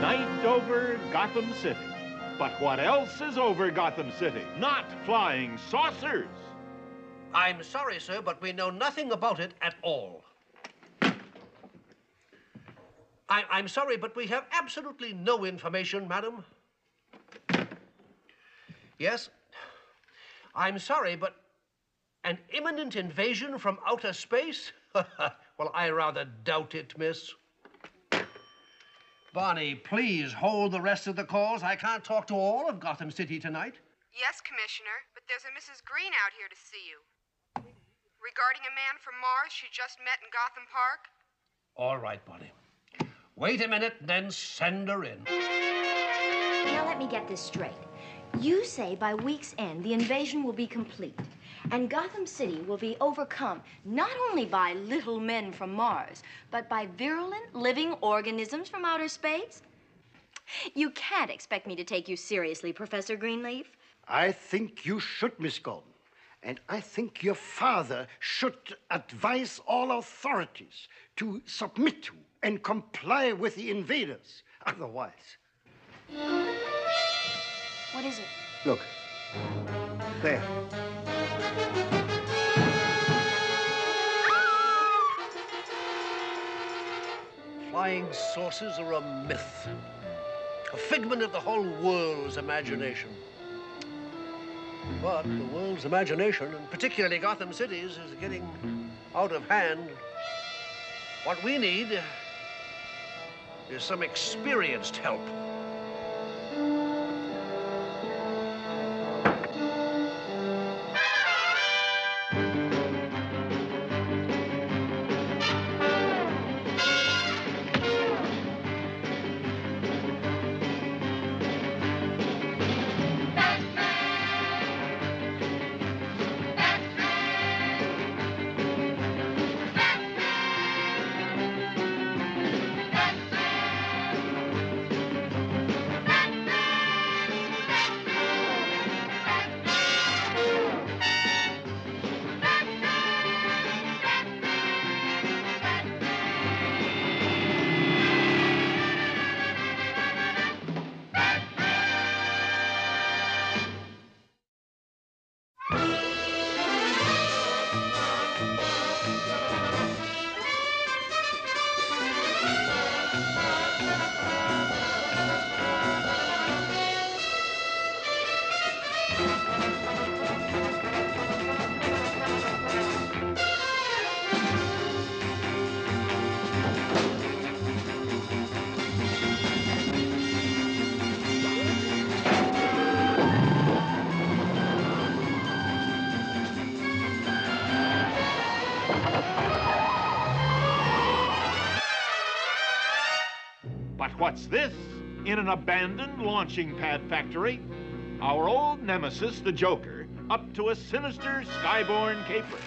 Night over Gotham City. But what else is over Gotham City? Not flying saucers. I'm sorry, sir, but we know nothing about it at all. I, I'm sorry, but we have absolutely no information, madam. Yes? I'm sorry, but an imminent invasion from outer space? well, I rather doubt it, miss. Barney, please hold the rest of the calls. I can't talk to all of Gotham City tonight. Yes, Commissioner, but there's a Mrs. Green out here to see you. Regarding a man from Mars she just met in Gotham Park? All right, Barney. Wait a minute, then send her in. Now let me get this straight. You say by week's end the invasion will be complete, and Gotham City will be overcome not only by little men from Mars, but by virulent living organisms from outer space? You can't expect me to take you seriously, Professor Greenleaf. I think you should, Miss Gordon. And I think your father should advise all authorities to submit to and comply with the invaders. Otherwise. What is it? Look. There. Flying saucers are a myth, a figment of the whole world's imagination. But the world's imagination, and particularly Gotham City's, is getting out of hand. What we need is some experienced help. What's this? In an abandoned launching pad factory, our old nemesis, the Joker, up to a sinister skyborn caper.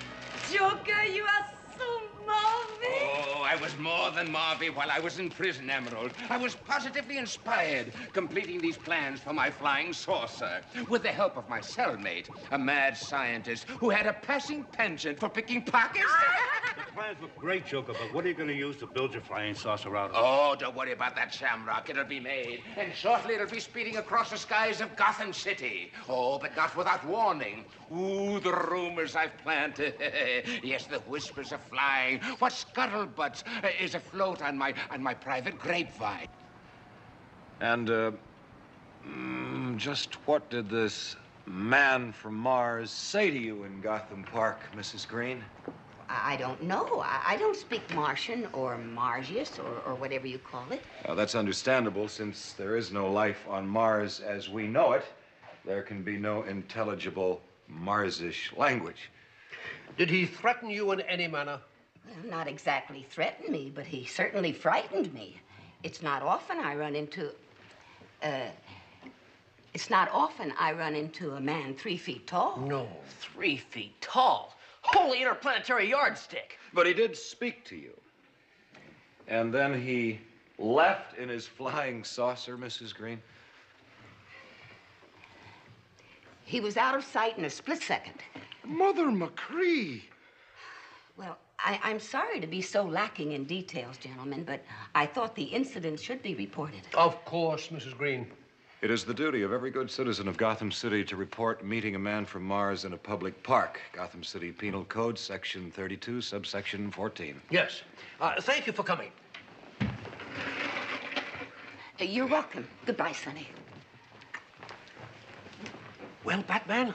Joker, you are was more than Marvy while I was in prison, Emerald. I was positively inspired, completing these plans for my flying saucer with the help of my cellmate, a mad scientist who had a passing penchant for picking pockets. The plans look great, Joker, but what are you going to use to build your flying saucer out of? Oh, don't worry about that shamrock. It'll be made. And shortly it'll be speeding across the skies of Gotham City. Oh, but not without warning. Ooh, the rumors I've planted. yes, the whispers are flying. What scuttlebutts is afloat on my on my private grapevine? And, uh, mm, just what did this man from Mars say to you in Gotham Park, Mrs. Green? I I don't know. I, I don't speak Martian or Margius or, or whatever you call it. Well, that's understandable since there is no life on Mars as we know it. There can be no intelligible Marsish language. Did he threaten you in any manner? Well, not exactly threatened me, but he certainly frightened me. It's not often I run into. Uh, it's not often I run into a man three feet tall. No. Three feet tall. Holy interplanetary yardstick. But he did speak to you. And then he left in his flying saucer, Mrs. Green? He was out of sight in a split second. Mother Machree, Well, I, I'm sorry to be so lacking in details, gentlemen, but I thought the incident should be reported. Of course, Mrs. Green. It is the duty of every good citizen of Gotham City to report meeting a man from Mars in a public park. Gotham City Penal Code, Section 32, subsection 14. Yes. Uh, thank you for coming. Uh, You're welcome. Goodbye, Sonny. Well, Batman,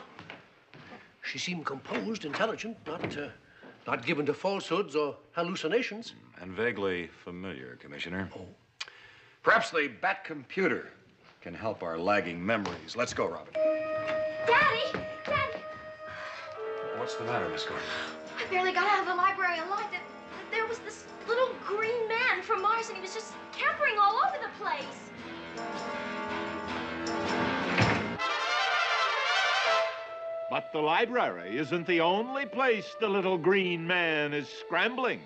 she seemed composed, intelligent, not, uh, not given to falsehoods or hallucinations. Mm, and vaguely familiar, Commissioner. Oh. Perhaps the Bat computer can help our lagging memories. Let's go, Robin. Daddy! Daddy! What's the matter, Miss Gordon? I barely got out of the library alive. That there was this little green man from Mars, and he was just scampering all over the place. But the library isn't the only place the little green man is scrambling.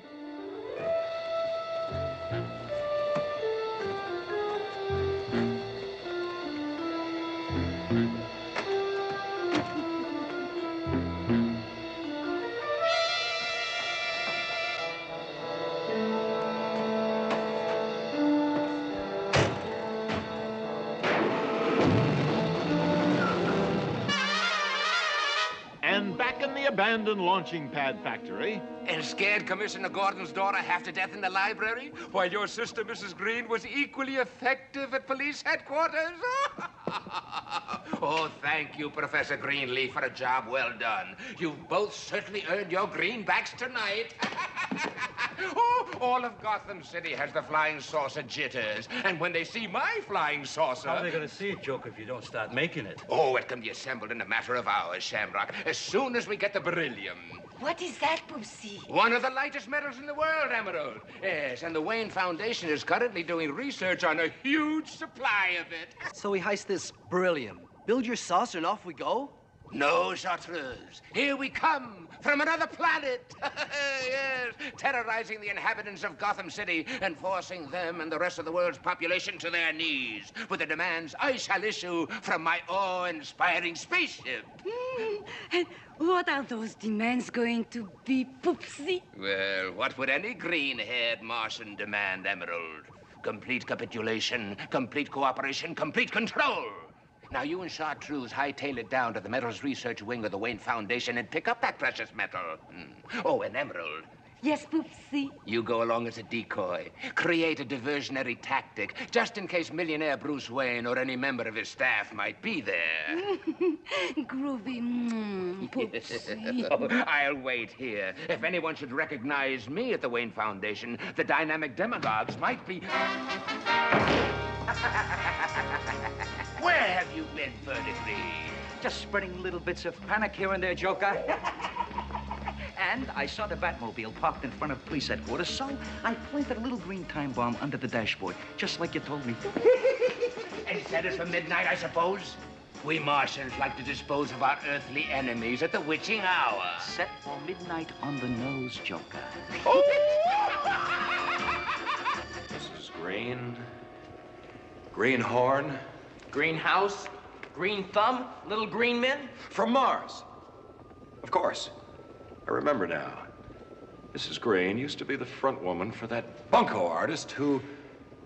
Abandoned launching pad factory, And scared Commissioner Gordon's daughter half to death in the library, while your sister, Mrs. Green, was equally effective at police headquarters? oh, thank you, Professor Greenleaf, for a job well done. You've both certainly earned your greenbacks tonight. oh, all of Gotham City has the flying saucer jitters, and when they see my flying saucer... How are they going to see it, Joker, if you don't start making it? Oh, it can be assembled in a matter of hours, Shamrock, as soon as we get the beryllium. What is that, Poopsie? One of the lightest metals in the world, Emerald. Yes, and the Wayne Foundation is currently doing research on a huge supply of it. So we heist this beryllium, build your saucer, and off we go? No, Chartreuse. Here we come from another planet. yes, terrorizing the inhabitants of Gotham City and forcing them and the rest of the world's population to their knees with the demands I shall issue from my awe-inspiring spaceship. Hmm, And what are those demands going to be, Poopsie? Well, what would any green-haired Martian demand, Emerald? Complete capitulation, complete cooperation, complete control. Now, you and Chartreuse hightail it down to the metals research wing of the Wayne Foundation and pick up that precious metal. Hmm. Oh, an Emerald, Yes, Poopsie. you go along as a decoy. Create a diversionary tactic, just in case millionaire Bruce Wayne or any member of his staff might be there. Groovy, mm, Poopsie. Oh, I'll wait here. If anyone should recognize me at the Wayne Foundation, the dynamic demagogues might be. You been, Verdigris? Just spreading little bits of panic here and there, Joker. and I saw the Batmobile parked in front of police headquarters, so I planted a little green time bomb under the dashboard, just like you told me. And set it for midnight, I suppose? We Martians like to dispose of our earthly enemies at the witching hour. Set for midnight on the nose, Joker. Oh! Mrs. Green. Greenhorn. Greenhouse, green thumb, little green men? From Mars. Of course. I remember now. Mrs. Green used to be the front woman for that bunco artist who,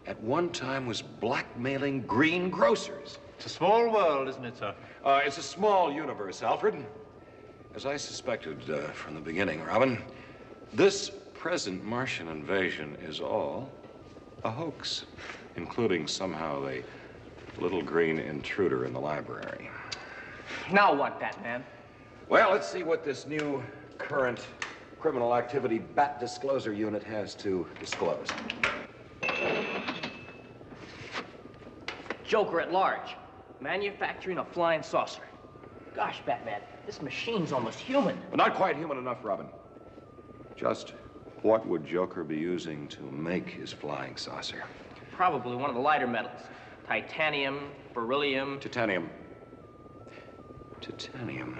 at one time, was blackmailing green grocers. It's a small world, isn't it, sir? Uh, it's a small universe, Alfred. As I suspected uh, from the beginning, Robin, this present Martian invasion is all a hoax, including somehow the little green intruder in the library. Now what, Batman? Well, let's see what this new current criminal activity bat disclosure unit has to disclose. Joker at large, manufacturing a flying saucer. Gosh, Batman, this machine's almost human. But not quite human enough, Robin. Just what would Joker be using to make his flying saucer? Probably one of the lighter metals. Titanium, beryllium. Titanium. Titanium.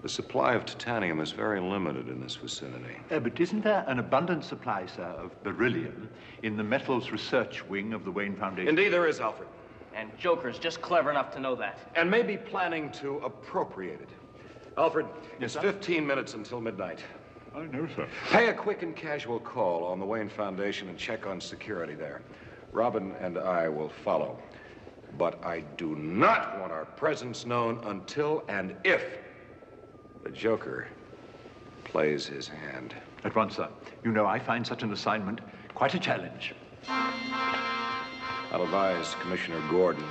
The supply of titanium is very limited in this vicinity. Uh, but isn't there an abundant supply, sir, of beryllium in the metals research wing of the Wayne Foundation? Indeed, there is, Alfred. And Joker's just clever enough to know that. And maybe planning to appropriate it. Alfred, yes, it's 15 minutes until midnight. I know, sir. Pay a quick and casual call on the Wayne Foundation and check on security there. Robin and I will follow. But I do not want our presence known until and if the Joker plays his hand. At once, sir. You know I find such an assignment quite a challenge. I'll advise Commissioner Gordon.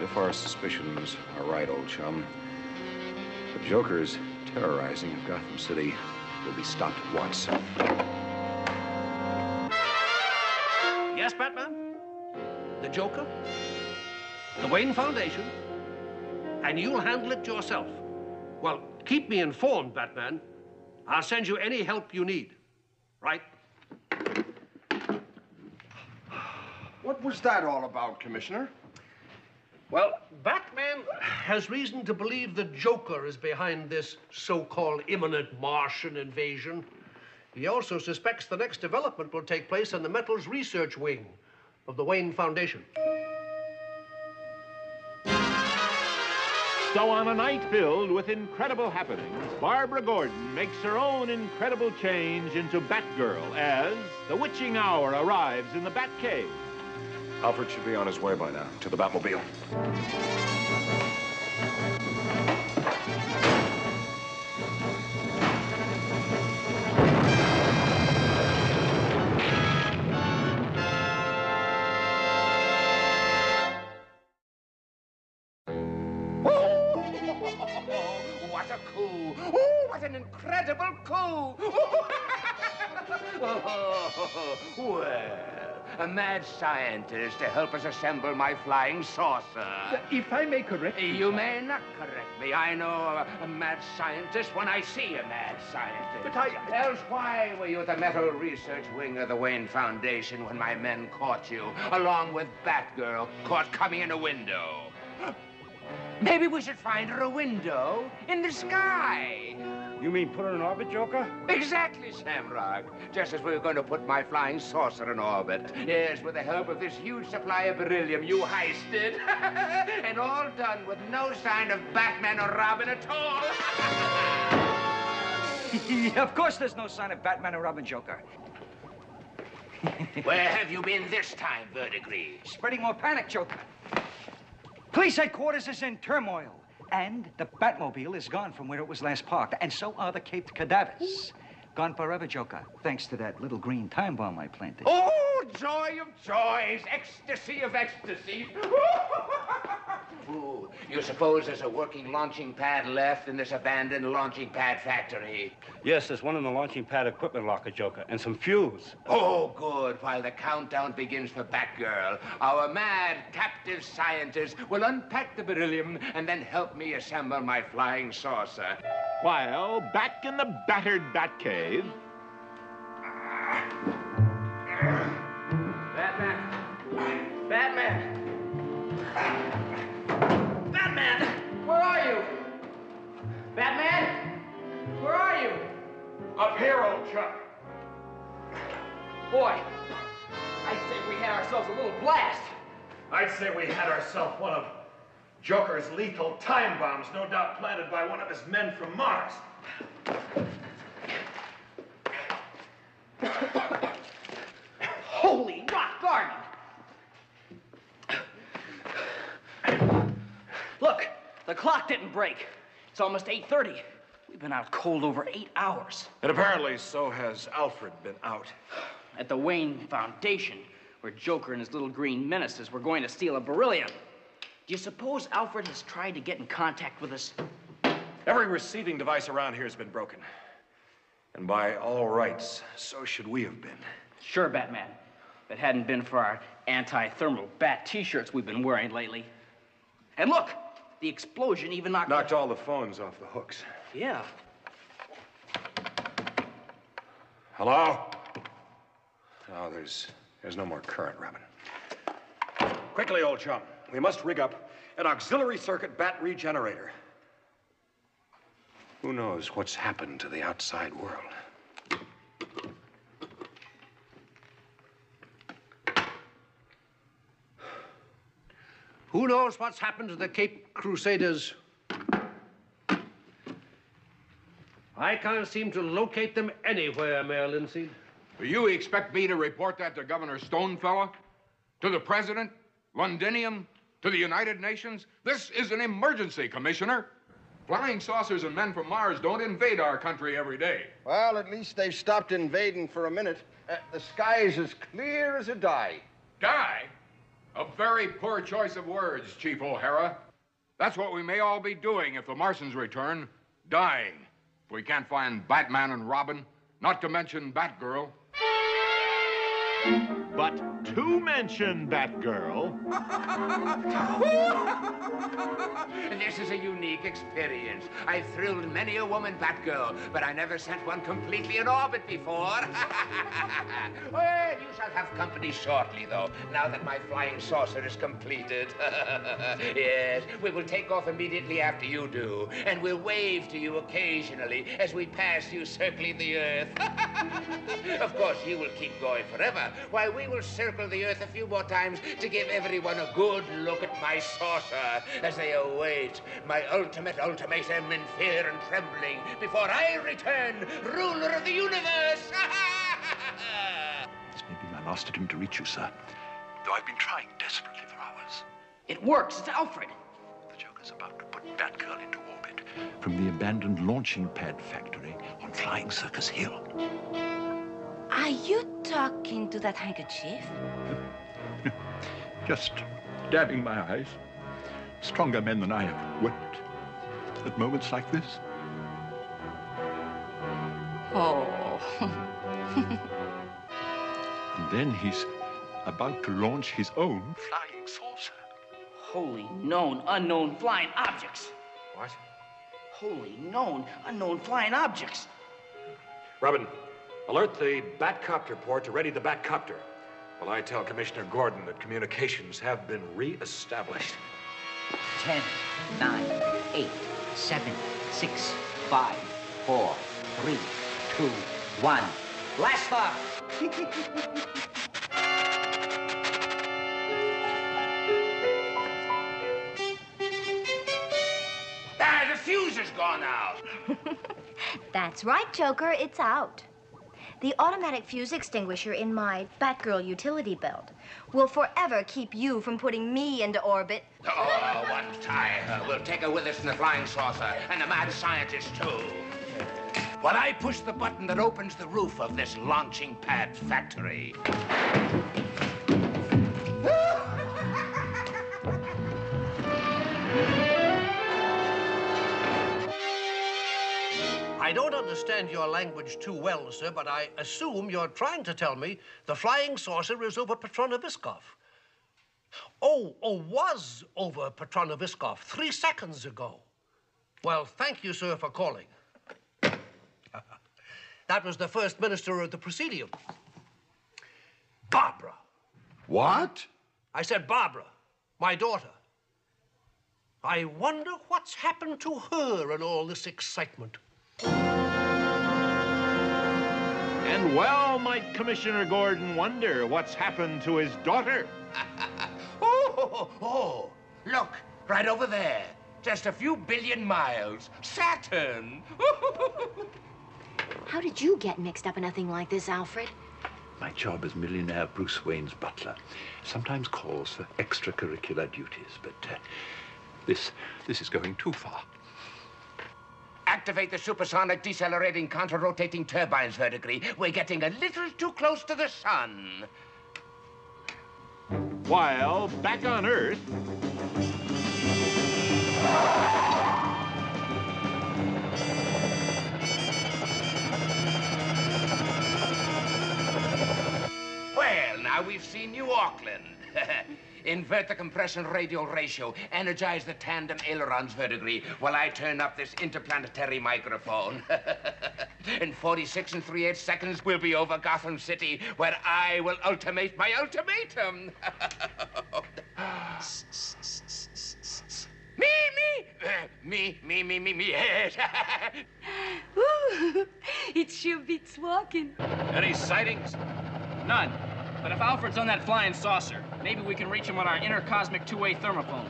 If our suspicions are right, old chum, the Joker's terrorizing of Gotham City will be stopped at once. Joker? The Wayne Foundation? And you'll handle it yourself. Well, keep me informed, Batman. I'll send you any help you need. Right? What was that all about, Commissioner? Well, Batman has reason to believe the Joker is behind this so-called imminent Martian invasion. He also suspects the next development will take place in the metals research wing of the Wayne Foundation. So on a night filled with incredible happenings, Barbara Gordon makes her own incredible change into Batgirl as the witching hour arrives in the Batcave. Alfred should be on his way by now to the Batmobile. well, a mad scientist to help us assemble my flying saucer. If I may correct you. You may not correct me. I know a, a mad scientist when I see a mad scientist. But I- Else, why were you at the metal research wing of the Wayne Foundation when my men caught you, along with Batgirl, caught coming in a window? Maybe we should find her a window in the sky. You mean put her in orbit, Joker? Exactly, Shamrock. Just as we were going to put my flying saucer in orbit. Yes, with the help of this huge supply of beryllium you heisted. and all done with no sign of Batman or Robin at all. of course there's no sign of Batman or Robin Joker. Where have you been this time, Verdigris? Spreading more panic, Joker. Police headquarters is in turmoil. And the Batmobile is gone from where it was last parked. And so are the caped cadavers. Gone forever, Joker. Thanks to that little green time bomb I planted. Oh, joy of joys, ecstasy of ecstasies. Ooh, you suppose there's a working launching pad left in this abandoned launching pad factory? Yes, there's one in the launching pad equipment locker, Joker, and some fuels. Oh, good. While the countdown begins for Batgirl, our mad captive scientist will unpack the beryllium and then help me assemble my flying saucer. While back in the battered Batcave, Batman! Here, old chap. Boy, I'd say we had ourselves a little blast. I'd say we had ourselves one of Joker's lethal time bombs, no doubt planted by one of his men from Mars. Holy rock garden! Look, the clock didn't break. It's almost 8.30. We've been out cold over eight hours. And apparently, so has Alfred been out. At the Wayne Foundation, where Joker and his little green menaces were going to steal a beryllium. Do you suppose Alfred has tried to get in contact with us? Every receiving device around here has been broken. And by all rights, so should we have been. Sure, Batman. If it hadn't been for our anti-thermal bat t-shirts we've been wearing lately. And look, the explosion even knocked... Knocked all the phones off the hooks. Yeah. Hello? Oh, there's there's no more current, Robin. Quickly, old chum. We must rig up an auxiliary circuit bat regenerator. Who knows what's happened to the outside world? Who knows what's happened to the Cape Crusaders? I can't seem to locate them anywhere, Mayor Linseed. Do you expect me to report that to Governor Stonefellow? To the President? Londinium? To the United Nations? This is an emergency, Commissioner. Flying saucers and men from Mars don't invade our country every day. Well, at least they've stopped invading for a minute. Uh, the sky's as clear as a die. Die? A very poor choice of words, Chief O'Hara. That's what we may all be doing if the Martians return. Dying. We can't find Batman and Robin, not to mention Batgirl. But to mention Batgirl, this is a unique experience. I've thrilled many a woman Batgirl, but I never sent one completely in orbit before. well, you shall have company shortly, though, now that my flying saucer is completed. yes, we will take off immediately after you do, and we'll wave to you occasionally as we pass you circling the Earth. of course, you will keep going forever, while we will circle the Earth a few more times to give everyone a good look at my saucer as they await my ultimate ultimatum in fear and trembling before I return ruler of the universe. This may be my last attempt to reach you, sir. Though I've been trying desperately for hours. It works. It's Alfred. The Joker's about to put Batgirl into orbit from the abandoned launching pad factory on Flying Circus Hill. Are you talking to that handkerchief? Just dabbing my eyes. Stronger men than I have wept at moments like this. Oh. And then he's about to launch his own flying saucer. Holy known unknown flying objects. What? Holy known unknown flying objects. Robin, alert the Batcopter port to ready the Batcopter. While I tell Commissioner Gordon that communications have been re-established. Ten, nine, eight, seven, six, five, four, three, two, one. Blast off! Ah, the fuse has gone out. That's right, Joker. It's out. The automatic fuse extinguisher in my Batgirl utility belt will forever keep you from putting me into orbit. Oh, one tie. We'll take her with us in the flying saucer, and the mad scientist, too. While I push the button that opens the roof of this launching pad factory. I don't understand your language too well, sir, but I assume you're trying to tell me the flying saucer is over Petronoviskov. Oh, oh, was over Petronoviskov three seconds ago. Well, thank you, sir, for calling. that was the first minister of the Presidium. Barbara. What? I said Barbara, my daughter. I wonder what's happened to her in all this excitement. And well might Commissioner Gordon wonder what's happened to his daughter. Oh, oh, oh, look, right over there. Just a few billion miles. Saturn. How did you get mixed up in a thing like this, Alfred? My job as millionaire Bruce Wayne's butler sometimes calls for extracurricular duties, but uh, this this is going too far. Activate the supersonic decelerating counter-rotating turbines, Verdigris. We're getting a little too close to the sun. While back on Earth, Well, now we've seen New Auckland. Invert the compression radial ratio. Energize the tandem ailerons verdigris while I turn up this interplanetary microphone. In 46 and 3 8 seconds, we'll be over Gotham City, where I will ultimate my ultimatum. me, me, Uh, me, me, me, me, me, yes. Ooh, it sure beats walking. Any sightings? None. But if Alfred's on that flying saucer, maybe we can reach him on our intercosmic two-way thermophone.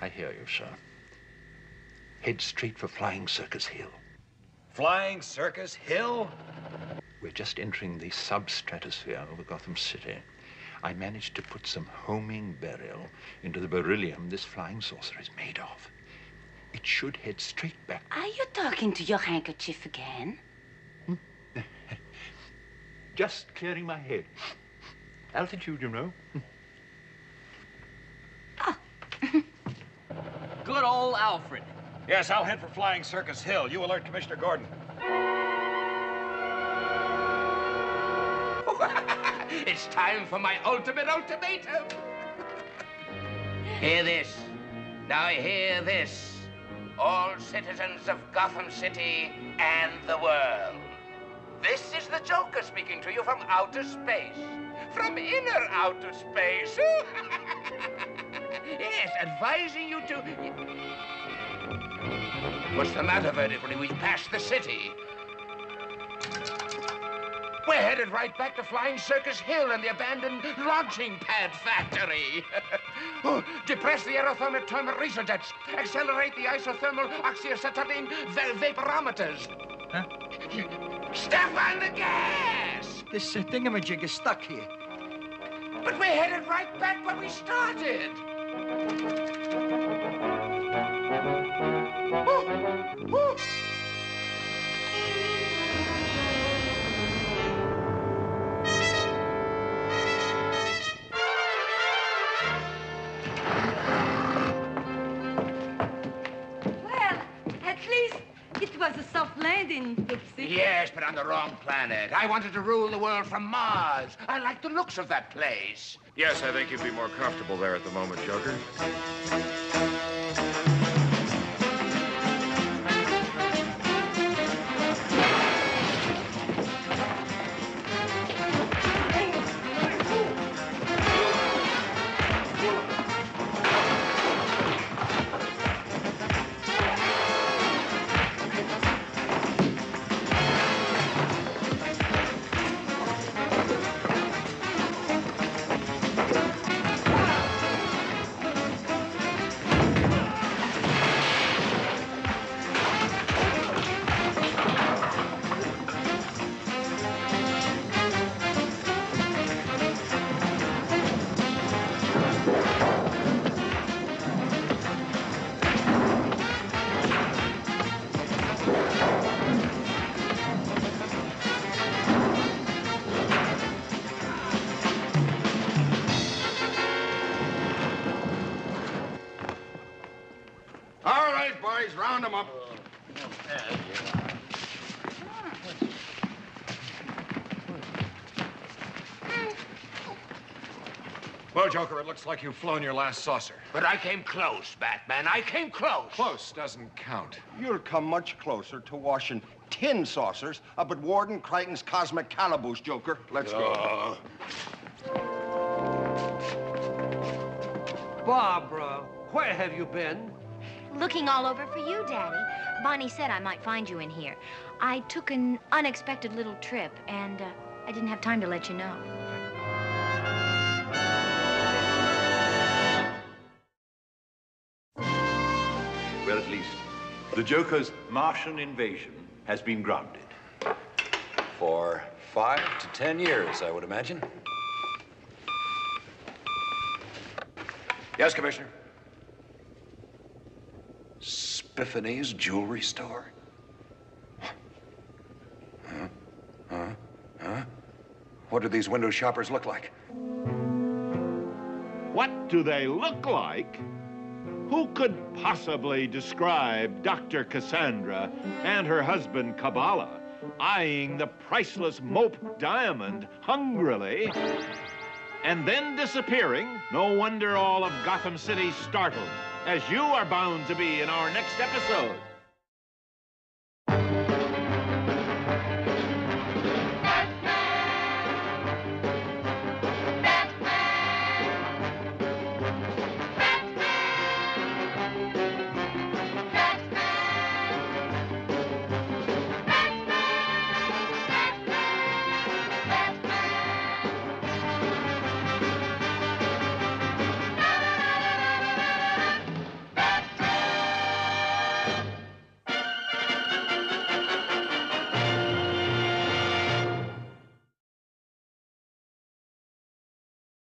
I hear you, sir. Head straight for Flying Circus Hill. Flying Circus Hill? We're just entering the substratosphere over Gotham City. I managed to put some homing burial into the beryllium this flying saucer is made of. It should head straight back. Are you talking to your handkerchief again? Just clearing my head. Altitude, you know. Oh. Good old Alfred. Yes, I'll head for Flying Circus Hill. You alert Commissioner Gordon. it's time for my ultimate ultimatum. hear this. Now hear this. All citizens of Gotham City and the world. This is the Joker speaking to you from outer space. From inner outer space. yes, advising you to... What's the matter, Verdigris? We've passed the city. We're headed right back to Flying Circus Hill and the abandoned launching pad factory. oh, depress the aerothermic thermal jets. Accelerate the isothermal oxyacetylene va vaporometers. Huh? Step on the gas! This uh, thingamajig is stuck here. But we're headed right back where we started. Was a soft landing, Pixie. Yes, but on the wrong planet. I wanted to rule the world from Mars. I like the looks of that place. Yes, I think you'd be more comfortable there at the moment, Joker. Up. Well, Joker, it looks like you've flown your last saucer. But I came close, Batman. I came close. Close doesn't count. You'll come much closer to washing tin saucers up at Warden Crichton's Cosmic Calaboose, Joker. Let's go. Barbara, where have you been? Looking all over for you, Daddy. Bonnie said I might find you in here. I took an unexpected little trip, and uh, I didn't have time to let you know. Least the Joker's Martian invasion has been grounded. For five to ten years, I would imagine. Yes, Commissioner. Spiffany's jewelry store? Huh? Huh? Huh? What do these window shoppers look like? What do they look like? Who could possibly describe Dr. Cassandra and her husband Cabala eyeing the priceless mope diamond hungrily and then disappearing? No wonder all of Gotham City startled, as you are bound to be in our next episode.